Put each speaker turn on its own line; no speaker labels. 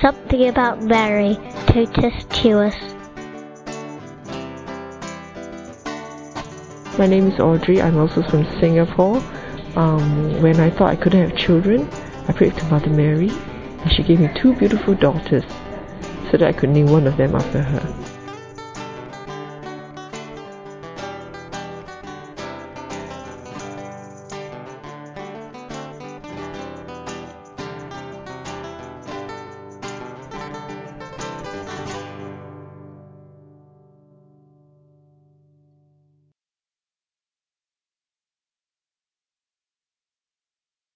something about Mary, totus tuus.
My name is Audrey. I'm also from Singapore. Um, when I thought I couldn't have children, I prayed to Mother Mary, and she gave me two beautiful daughters so that I could name one of them after her.